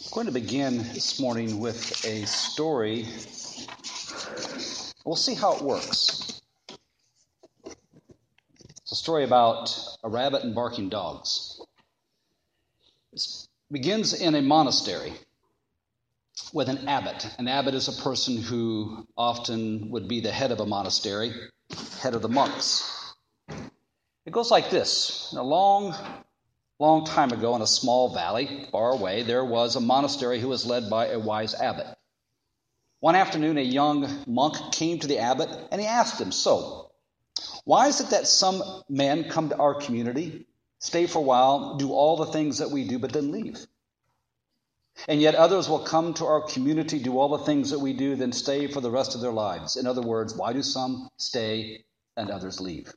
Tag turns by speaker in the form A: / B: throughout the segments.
A: I'm going to begin this morning with a story. We'll see how it works. It's a story about a rabbit and barking dogs. It begins in a monastery with an abbot. An abbot is a person who often would be the head of a monastery, head of the monks. It goes like this A long, long time ago, in a small valley far away, there was a monastery who was led by a wise abbot. One afternoon, a young monk came to the abbot and he asked him, So, why is it that some men come to our community, stay for a while, do all the things that we do, but then leave? And yet others will come to our community, do all the things that we do, then stay for the rest of their lives. In other words, why do some stay and others leave?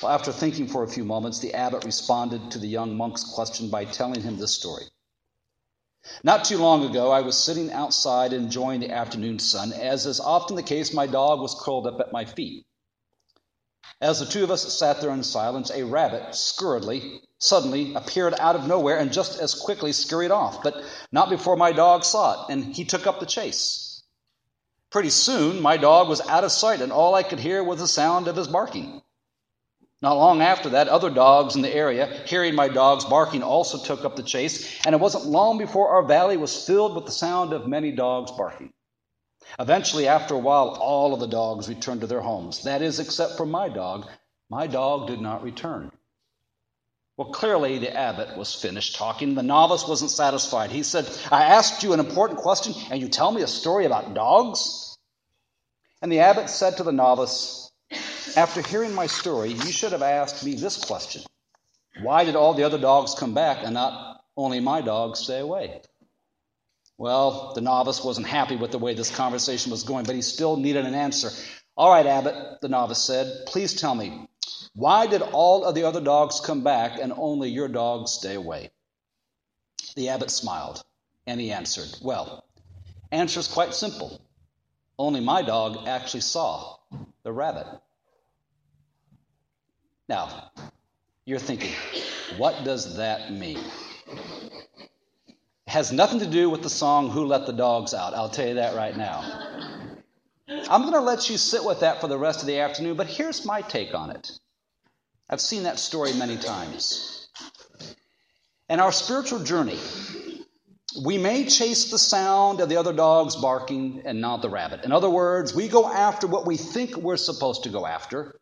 A: Well, after thinking for a few moments, the abbot responded to the young monk's question by telling him this story. Not too long ago, I was sitting outside enjoying the afternoon sun. As is often the case, my dog was curled up at my feet. As the two of us sat there in silence, a rabbit scurriedly suddenly appeared out of nowhere and just as quickly scurried off, but not before my dog saw it, and he took up the chase. Pretty soon, my dog was out of sight, and all I could hear was the sound of his barking. Not long after that, other dogs in the area, hearing my dog's barking, also took up the chase, and it wasn't long before our valley was filled with the sound of many dogs barking. Eventually, after a while, all of the dogs returned to their homes. That is, except for my dog. My dog did not return. Well, clearly the abbot was finished talking. The novice wasn't satisfied. He said, I asked you an important question, and you tell me a story about dogs? And the abbot said to the novice, After hearing my story, you should have asked me this question Why did all the other dogs come back and not only my dog stay away? Well, the novice wasn't happy with the way this conversation was going, but he still needed an answer. All right, Abbot, the novice said, please tell me, why did all of the other dogs come back and only your dog stay away? The abbot smiled and he answered, Well, answer is quite simple. Only my dog actually saw the rabbit. Now, you're thinking, what does that mean? It has nothing to do with the song Who Let the Dogs Out. I'll tell you that right now. I'm going to let you sit with that for the rest of the afternoon, but here's my take on it. I've seen that story many times. In our spiritual journey, we may chase the sound of the other dogs barking and not the rabbit. In other words, we go after what we think we're supposed to go after.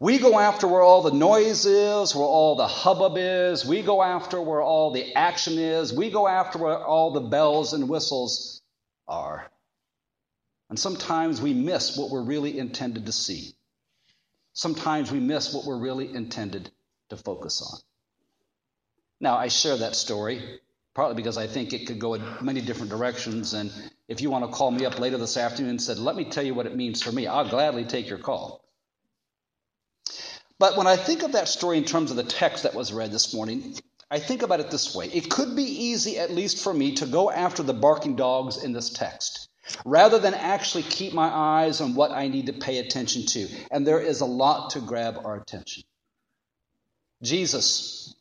A: We go after where all the noise is, where all the hubbub is. We go after where all the action is. We go after where all the bells and whistles are. And sometimes we miss what we're really intended to see sometimes we miss what we're really intended to focus on. Now, I share that story partly because I think it could go in many different directions. And if you want to call me up later this afternoon and said, let me tell you what it means for me, I'll gladly take your call. But when I think of that story in terms of the text that was read this morning, I think about it this way. It could be easy, at least for me, to go after the barking dogs in this text rather than actually keep my eyes on what I need to pay attention to. And there is a lot to grab our attention. Jesus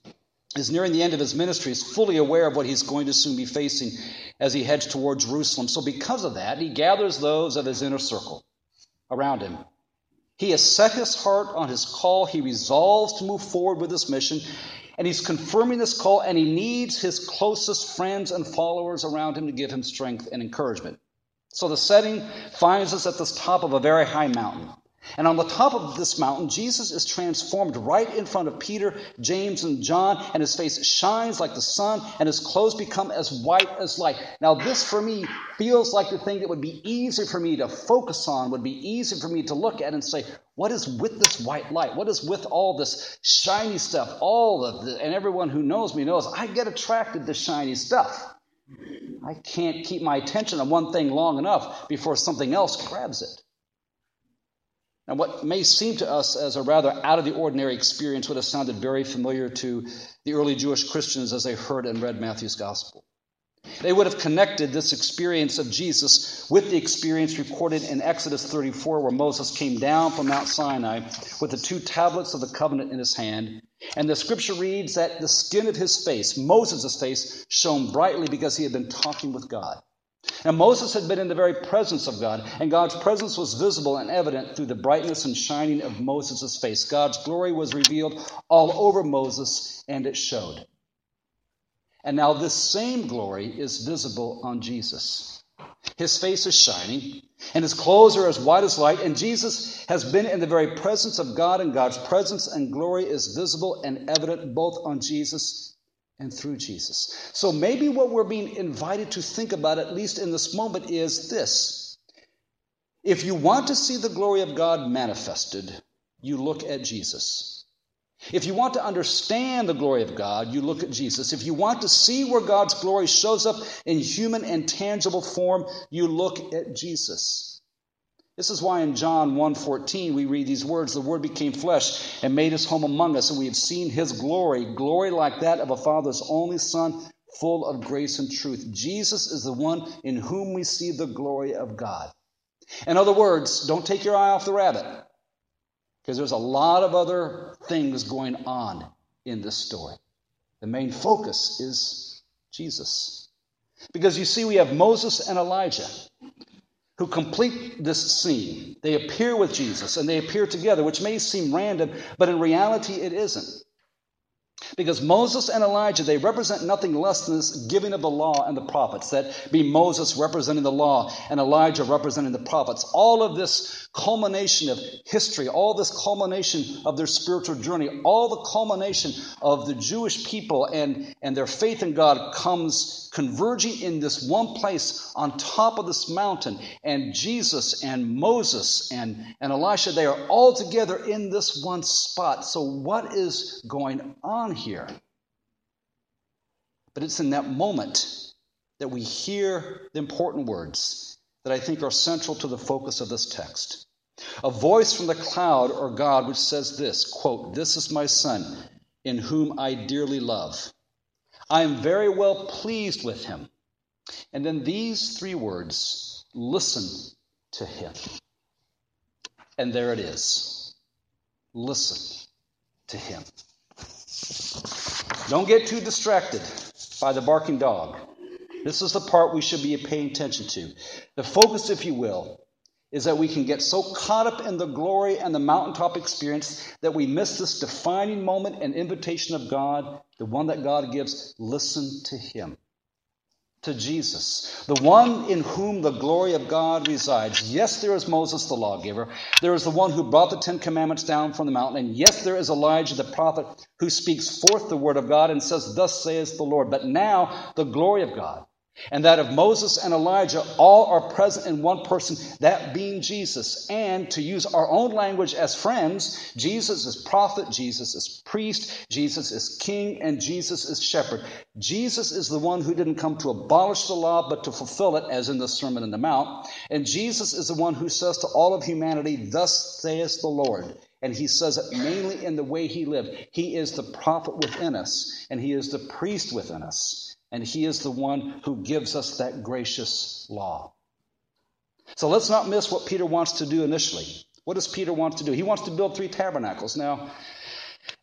A: is nearing the end of his ministry, is fully aware of what he's going to soon be facing as he heads toward Jerusalem. So, because of that, he gathers those of his inner circle around him. He has set his heart on his call. He resolves to move forward with this mission. And he's confirming this call, and he needs his closest friends and followers around him to give him strength and encouragement. So the setting finds us at the top of a very high mountain. And on the top of this mountain, Jesus is transformed right in front of Peter, James, and John, and his face shines like the sun, and his clothes become as white as light. Now, this for me feels like the thing that would be easy for me to focus on, would be easy for me to look at and say, what is with this white light? What is with all this shiny stuff? All of the, and everyone who knows me knows I get attracted to shiny stuff. I can't keep my attention on one thing long enough before something else grabs it. And what may seem to us as a rather out of the ordinary experience would have sounded very familiar to the early Jewish Christians as they heard and read Matthew's gospel. They would have connected this experience of Jesus with the experience recorded in Exodus 34, where Moses came down from Mount Sinai with the two tablets of the covenant in his hand. And the scripture reads that the skin of his face, Moses' face, shone brightly because he had been talking with God. And Moses had been in the very presence of God, and God's presence was visible and evident through the brightness and shining of Moses' face. God's glory was revealed all over Moses, and it showed. And now this same glory is visible on Jesus. His face is shining, and his clothes are as white as light, and Jesus has been in the very presence of God, and God's presence and glory is visible and evident both on Jesus and through Jesus. So maybe what we're being invited to think about, at least in this moment, is this. If you want to see the glory of God manifested, you look at Jesus. If you want to understand the glory of God, you look at Jesus. If you want to see where God's glory shows up in human and tangible form, you look at Jesus. This is why in John 1:14 we read these words, the word became flesh and made his home among us and we have seen his glory, glory like that of a father's only son, full of grace and truth. Jesus is the one in whom we see the glory of God. In other words, don't take your eye off the rabbit because there's a lot of other things going on in this story. The main focus is Jesus. Because you see, we have Moses and Elijah who complete this scene. They appear with Jesus and they appear together, which may seem random, but in reality it isn't. Because Moses and Elijah, they represent nothing less than this giving of the law and the prophets. That be Moses representing the law and Elijah representing the prophets. All of this culmination of history, all this culmination of their spiritual journey, all the culmination of the Jewish people and, and their faith in God comes converging in this one place on top of this mountain. And Jesus and Moses and, and Elisha, they are all together in this one spot. So, what is going on here? But it's in that moment that we hear the important words that I think are central to the focus of this text. A voice from the cloud or God which says this quote, This is my son, in whom I dearly love. I am very well pleased with him. And then these three words listen to him. And there it is. Listen to him. Don't get too distracted by the barking dog. This is the part we should be paying attention to. The focus, if you will, is that we can get so caught up in the glory and the mountaintop experience that we miss this defining moment and invitation of God, the one that God gives. Listen to Him, to Jesus, the one in whom the glory of God resides. Yes, there is Moses, the lawgiver. There is the one who brought the Ten Commandments down from the mountain. And yes, there is Elijah, the prophet, who speaks forth the word of God and says, Thus says the Lord. But now, the glory of God and that of Moses and Elijah, all are present in one person, that being Jesus. And to use our own language as friends, Jesus is prophet, Jesus is priest, Jesus is king, and Jesus is shepherd. Jesus is the one who didn't come to abolish the law, but to fulfill it, as in the Sermon on the Mount. And Jesus is the one who says to all of humanity, Thus saith the Lord. And he says it mainly in the way he lived. He is the prophet within us, and he is the priest within us and He is the one who gives us that gracious law. So let's not miss what Peter wants to do initially. What does Peter want to do? He wants to build three tabernacles. Now,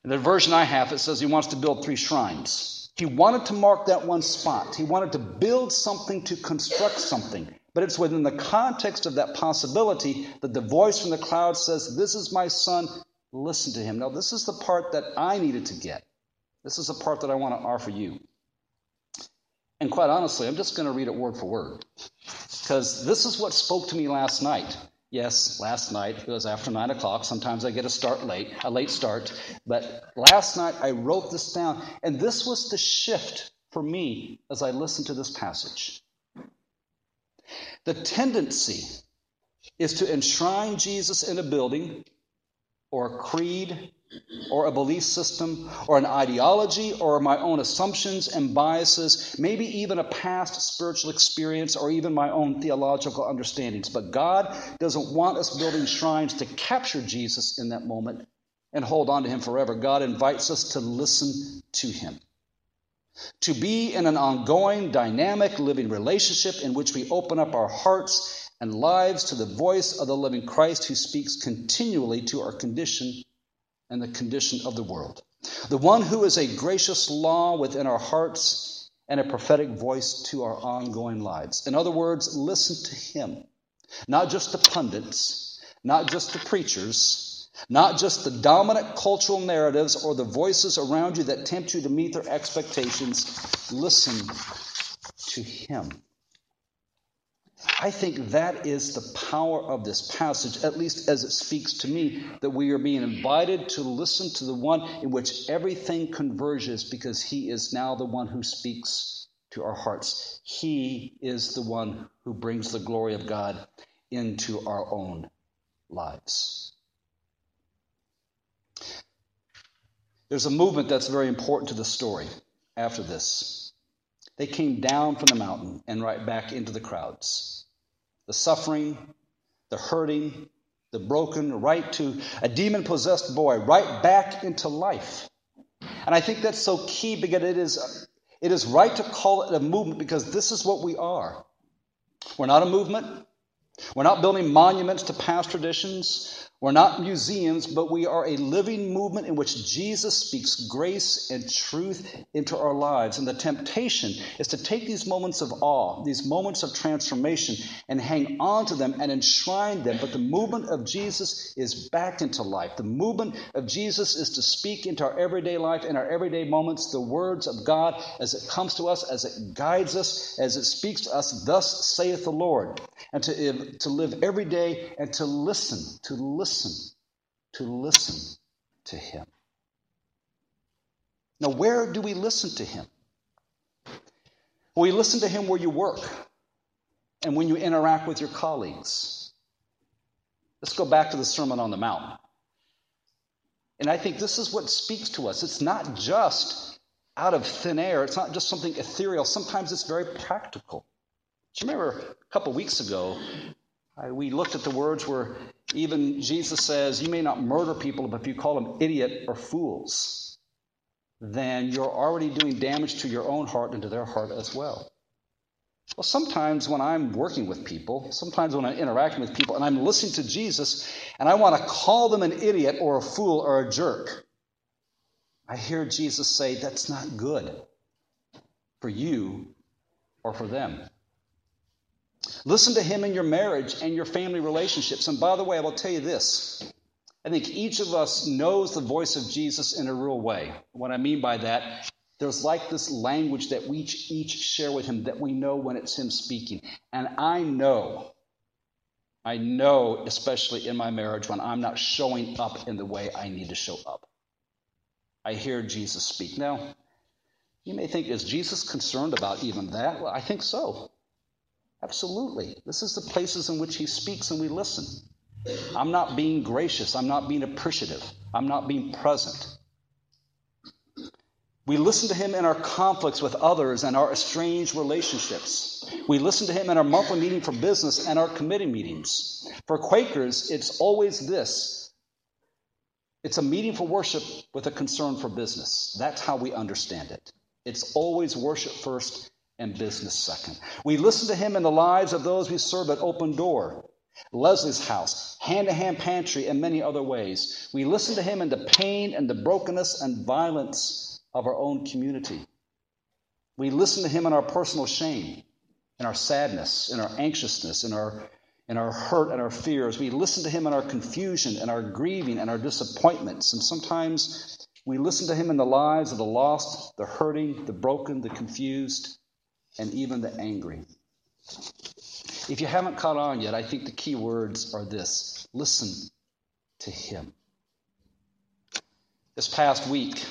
A: in the version I have, it says he wants to build three shrines. He wanted to mark that one spot. He wanted to build something to construct something. But it's within the context of that possibility that the voice from the cloud says, This is my son, listen to him. Now, this is the part that I needed to get. This is the part that I want to offer you. And quite honestly, I'm just going to read it word for word because this is what spoke to me last night. Yes, last night it was after nine o'clock. Sometimes I get a start late, a late start. But last night I wrote this down, and this was the shift for me as I listened to this passage. The tendency is to enshrine Jesus in a building or a creed or a belief system or an ideology or my own assumptions and biases, maybe even a past spiritual experience or even my own theological understandings. But God doesn't want us building shrines to capture Jesus in that moment and hold on to him forever. God invites us to listen to him. to be in an ongoing, dynamic, living relationship in which we open up our hearts and lives to the voice of the living Christ who speaks continually to our condition and the condition of the world. The one who is a gracious law within our hearts and a prophetic voice to our ongoing lives. In other words, listen to him, not just the pundits, not just the preachers not just the dominant cultural narratives or the voices around you that tempt you to meet their expectations. Listen to Him. I think that is the power of this passage, at least as it speaks to me, that we are being invited to listen to the one in which everything converges because he is now the one who speaks to our hearts. He is the one who brings the glory of God into our own lives. There's a movement that's very important to the story after this. They came down from the mountain and right back into the crowds. The suffering, the hurting, the broken, right to a demon possessed boy, right back into life. And I think that's so key because it is, it is right to call it a movement because this is what we are. We're not a movement. We're not building monuments to past traditions. We're not museums, but we are a living movement in which Jesus speaks grace and truth into our lives. And the temptation is to take these moments of awe, these moments of transformation, and hang on to them and enshrine them. But the movement of Jesus is back into life. The movement of Jesus is to speak into our everyday life, in our everyday moments, the words of God as it comes to us, as it guides us, as it speaks to us. Thus saith the Lord. And to, to live every day and to listen, to listen listen, to listen to Him. Now, where do we listen to Him? we listen to Him where you work and when you interact with your colleagues. Let's go back to the Sermon on the Mount. And I think this is what speaks to us. It's not just out of thin air, it's not just something ethereal. Sometimes it's very practical. Do you remember a couple weeks ago, we looked at the words where even Jesus says, You may not murder people, but if you call them idiot or fools, then you're already doing damage to your own heart and to their heart as well. Well, sometimes when I'm working with people, sometimes when I'm interacting with people, and I'm listening to Jesus, and I want to call them an idiot or a fool or a jerk, I hear Jesus say, That's not good for you or for them. Listen to him in your marriage and your family relationships. And by the way, I will tell you this. I think each of us knows the voice of Jesus in a real way. What I mean by that, there's like this language that we each share with him that we know when it's him speaking. And I know, I know, especially in my marriage, when I'm not showing up in the way I need to show up. I hear Jesus speak. Now, you may think, is Jesus concerned about even that? Well, I think so. Absolutely. This is the places in which he speaks and we listen. I'm not being gracious. I'm not being appreciative. I'm not being present. We listen to him in our conflicts with others and our estranged relationships. We listen to him in our monthly meeting for business and our committee meetings. For Quakers, it's always this it's a meeting for worship with a concern for business. That's how we understand it. It's always worship first and business second. We listen to him in the lives of those we serve at Open Door, Leslie's House, Hand to Hand Pantry, and many other ways. We listen to him in the pain and the brokenness and violence of our own community. We listen to him in our personal shame, in our sadness, in our anxiousness, in our in our hurt and our fears. We listen to him in our confusion and our grieving and our disappointments. And sometimes we listen to him in the lives of the lost, the hurting, the broken, the confused, and even the angry. If you haven't caught on yet, I think the key words are this listen to Him. This past week,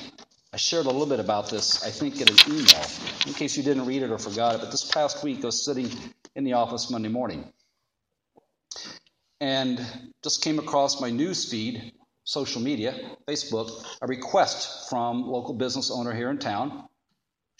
A: I shared a little bit about this, I think, in an email, in case you didn't read it or forgot it. But this past week, I was sitting in the office Monday morning and just came across my news feed, social media, Facebook, a request from local business owner here in town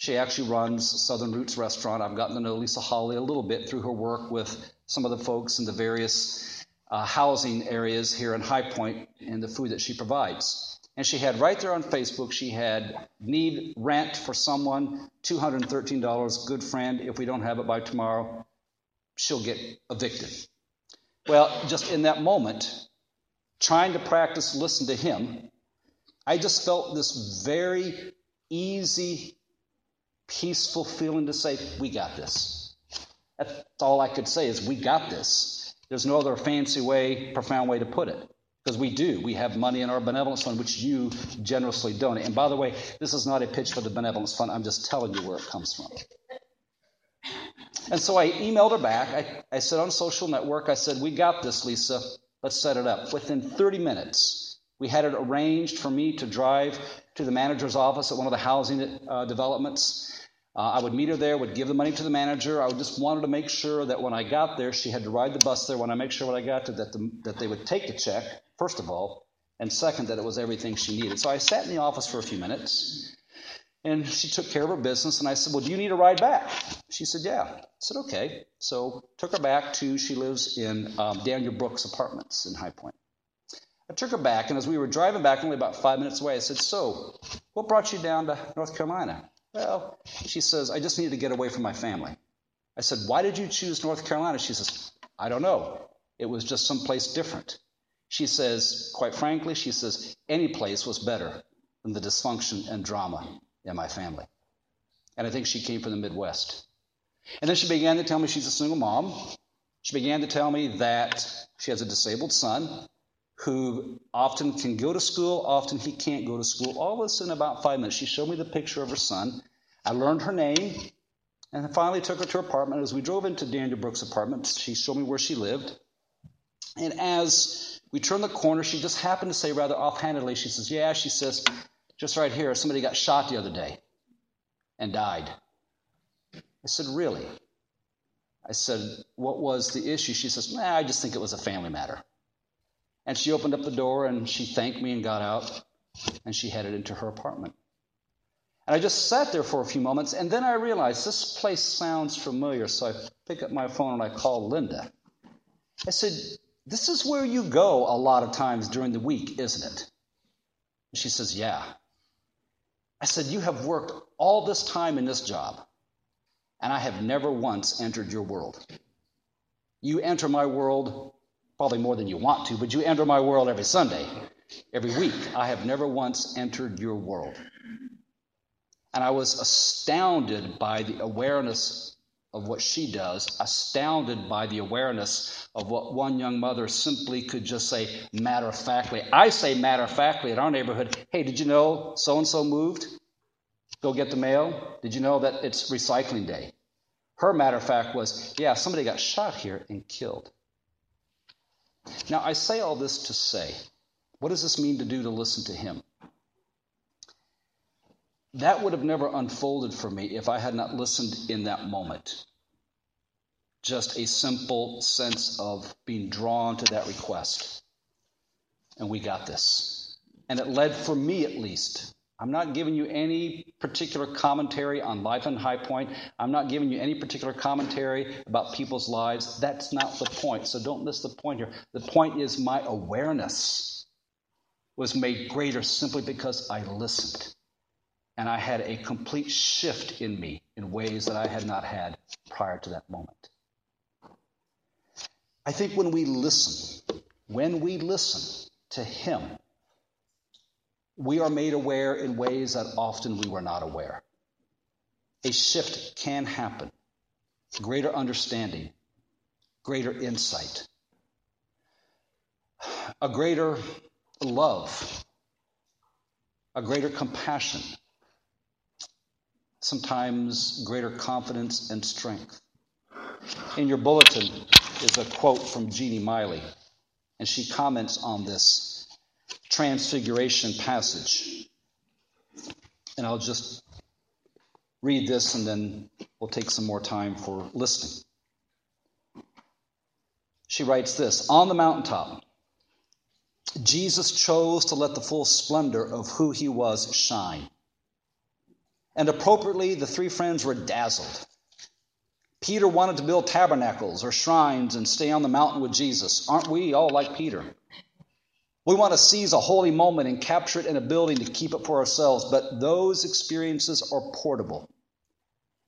A: she actually runs Southern Roots Restaurant. I've gotten to know Lisa Holly a little bit through her work with some of the folks in the various uh, housing areas here in High Point and the food that she provides. And she had right there on Facebook, she had need rent for someone, $213, good friend. If we don't have it by tomorrow, she'll get evicted. Well, just in that moment, trying to practice listen to him, I just felt this very easy, peaceful feeling to say, We got this. That's all I could say is, We got this. There's no other fancy way, profound way to put it. Because we do. We have money in our benevolence fund, which you generously donate. And by the way, this is not a pitch for the benevolence fund. I'm just telling you where it comes from. And so I emailed her back. I, I said on social network, I said, We got this, Lisa. Let's set it up. Within 30 minutes, we had it arranged for me to drive to the manager's office at one of the housing uh, developments. Uh, I would meet her there, would give the money to the manager. I just wanted to make sure that when I got there, she had to ride the bus there. When I make sure when I got there that, the, that they would take the check, first of all, and second, that it was everything she needed. So I sat in the office for a few minutes, and she took care of her business. And I said, "Well, do you need a ride back?" She said, "Yeah." I said, "Okay." So took her back to she lives in um, Daniel Brooks Apartments in High Point. I took her back, and as we were driving back, only about five minutes away, I said, "So, what brought you down to North Carolina?" Well, she says, I just needed to get away from my family. I said, Why did you choose North Carolina? She says, I don't know. It was just someplace different. She says, quite frankly, she says, any place was better than the dysfunction and drama in my family. And I think she came from the Midwest. And then she began to tell me she's a single mom. She began to tell me that she has a disabled son who often can go to school, often he can't go to school. All this in about five minutes. She showed me the picture of her son. I learned her name and finally took her to her apartment. As we drove into Daniel Brooks' apartment, she showed me where she lived. And as we turned the corner, she just happened to say rather offhandedly, she says, Yeah, she says, just right here, somebody got shot the other day and died. I said, Really? I said, What was the issue? She says, Nah, I just think it was a family matter. And she opened up the door and she thanked me and got out and she headed into her apartment. And I just sat there for a few moments and then I realized this place sounds familiar. So I pick up my phone and I call Linda. I said, This is where you go a lot of times during the week, isn't it? And she says, Yeah. I said, You have worked all this time in this job, and I have never once entered your world. You enter my world probably more than you want to, but you enter my world every Sunday, every week. I have never once entered your world. And I was astounded by the awareness of what she does, astounded by the awareness of what one young mother simply could just say matter of factly. I say matter of factly in our neighborhood, hey, did you know so and so moved? Go get the mail. Did you know that it's recycling day? Her matter of fact was, yeah, somebody got shot here and killed. Now, I say all this to say, what does this mean to do to listen to Him? That would have never unfolded for me if I had not listened in that moment. Just a simple sense of being drawn to that request. And we got this. And it led, for me at least, I'm not giving you any particular commentary on life in High Point. I'm not giving you any particular commentary about people's lives. That's not the point. So don't miss the point here. The point is my awareness was made greater simply because I listened. And I had a complete shift in me in ways that I had not had prior to that moment. I think when we listen, when we listen to Him, we are made aware in ways that often we were not aware. A shift can happen, greater understanding, greater insight, a greater love, a greater compassion, sometimes greater confidence and strength. In your bulletin is a quote from Jeanie Miley, and she comments on this transfiguration passage. And I'll just read this and then we'll take some more time for listening. She writes this On the mountaintop, Jesus chose to let the full splendor of who he was shine. And appropriately, the three friends were dazzled. Peter wanted to build tabernacles or shrines and stay on the mountain with Jesus. Aren't we all like Peter? We want to seize a holy moment and capture it in a building to keep it for ourselves, but those experiences are portable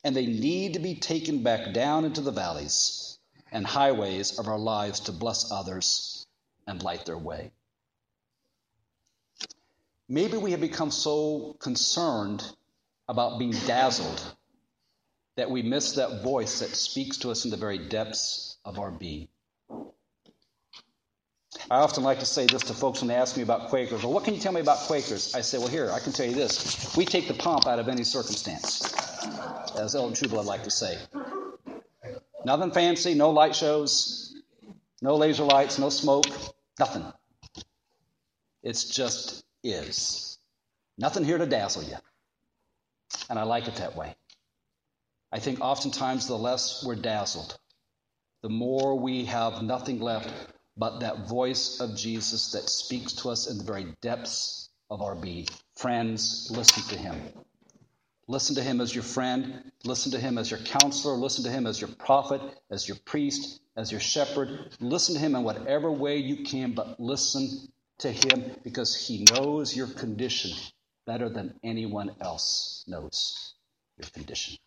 A: and they need to be taken back down into the valleys and highways of our lives to bless others and light their way. Maybe we have become so concerned about being dazzled that we miss that voice that speaks to us in the very depths of our being. I often like to say this to folks when they ask me about Quakers. Well, what can you tell me about Quakers? I say, well, here, I can tell you this. We take the pomp out of any circumstance, as Elton Trueblood like to say. Nothing fancy, no light shows, no laser lights, no smoke, nothing. It's just is. Nothing here to dazzle you. And I like it that way. I think oftentimes the less we're dazzled, the more we have nothing left but that voice of Jesus that speaks to us in the very depths of our being. Friends, listen to him. Listen to him as your friend. Listen to him as your counselor. Listen to him as your prophet, as your priest, as your shepherd. Listen to him in whatever way you can, but listen to him because he knows your condition better than anyone else knows your condition.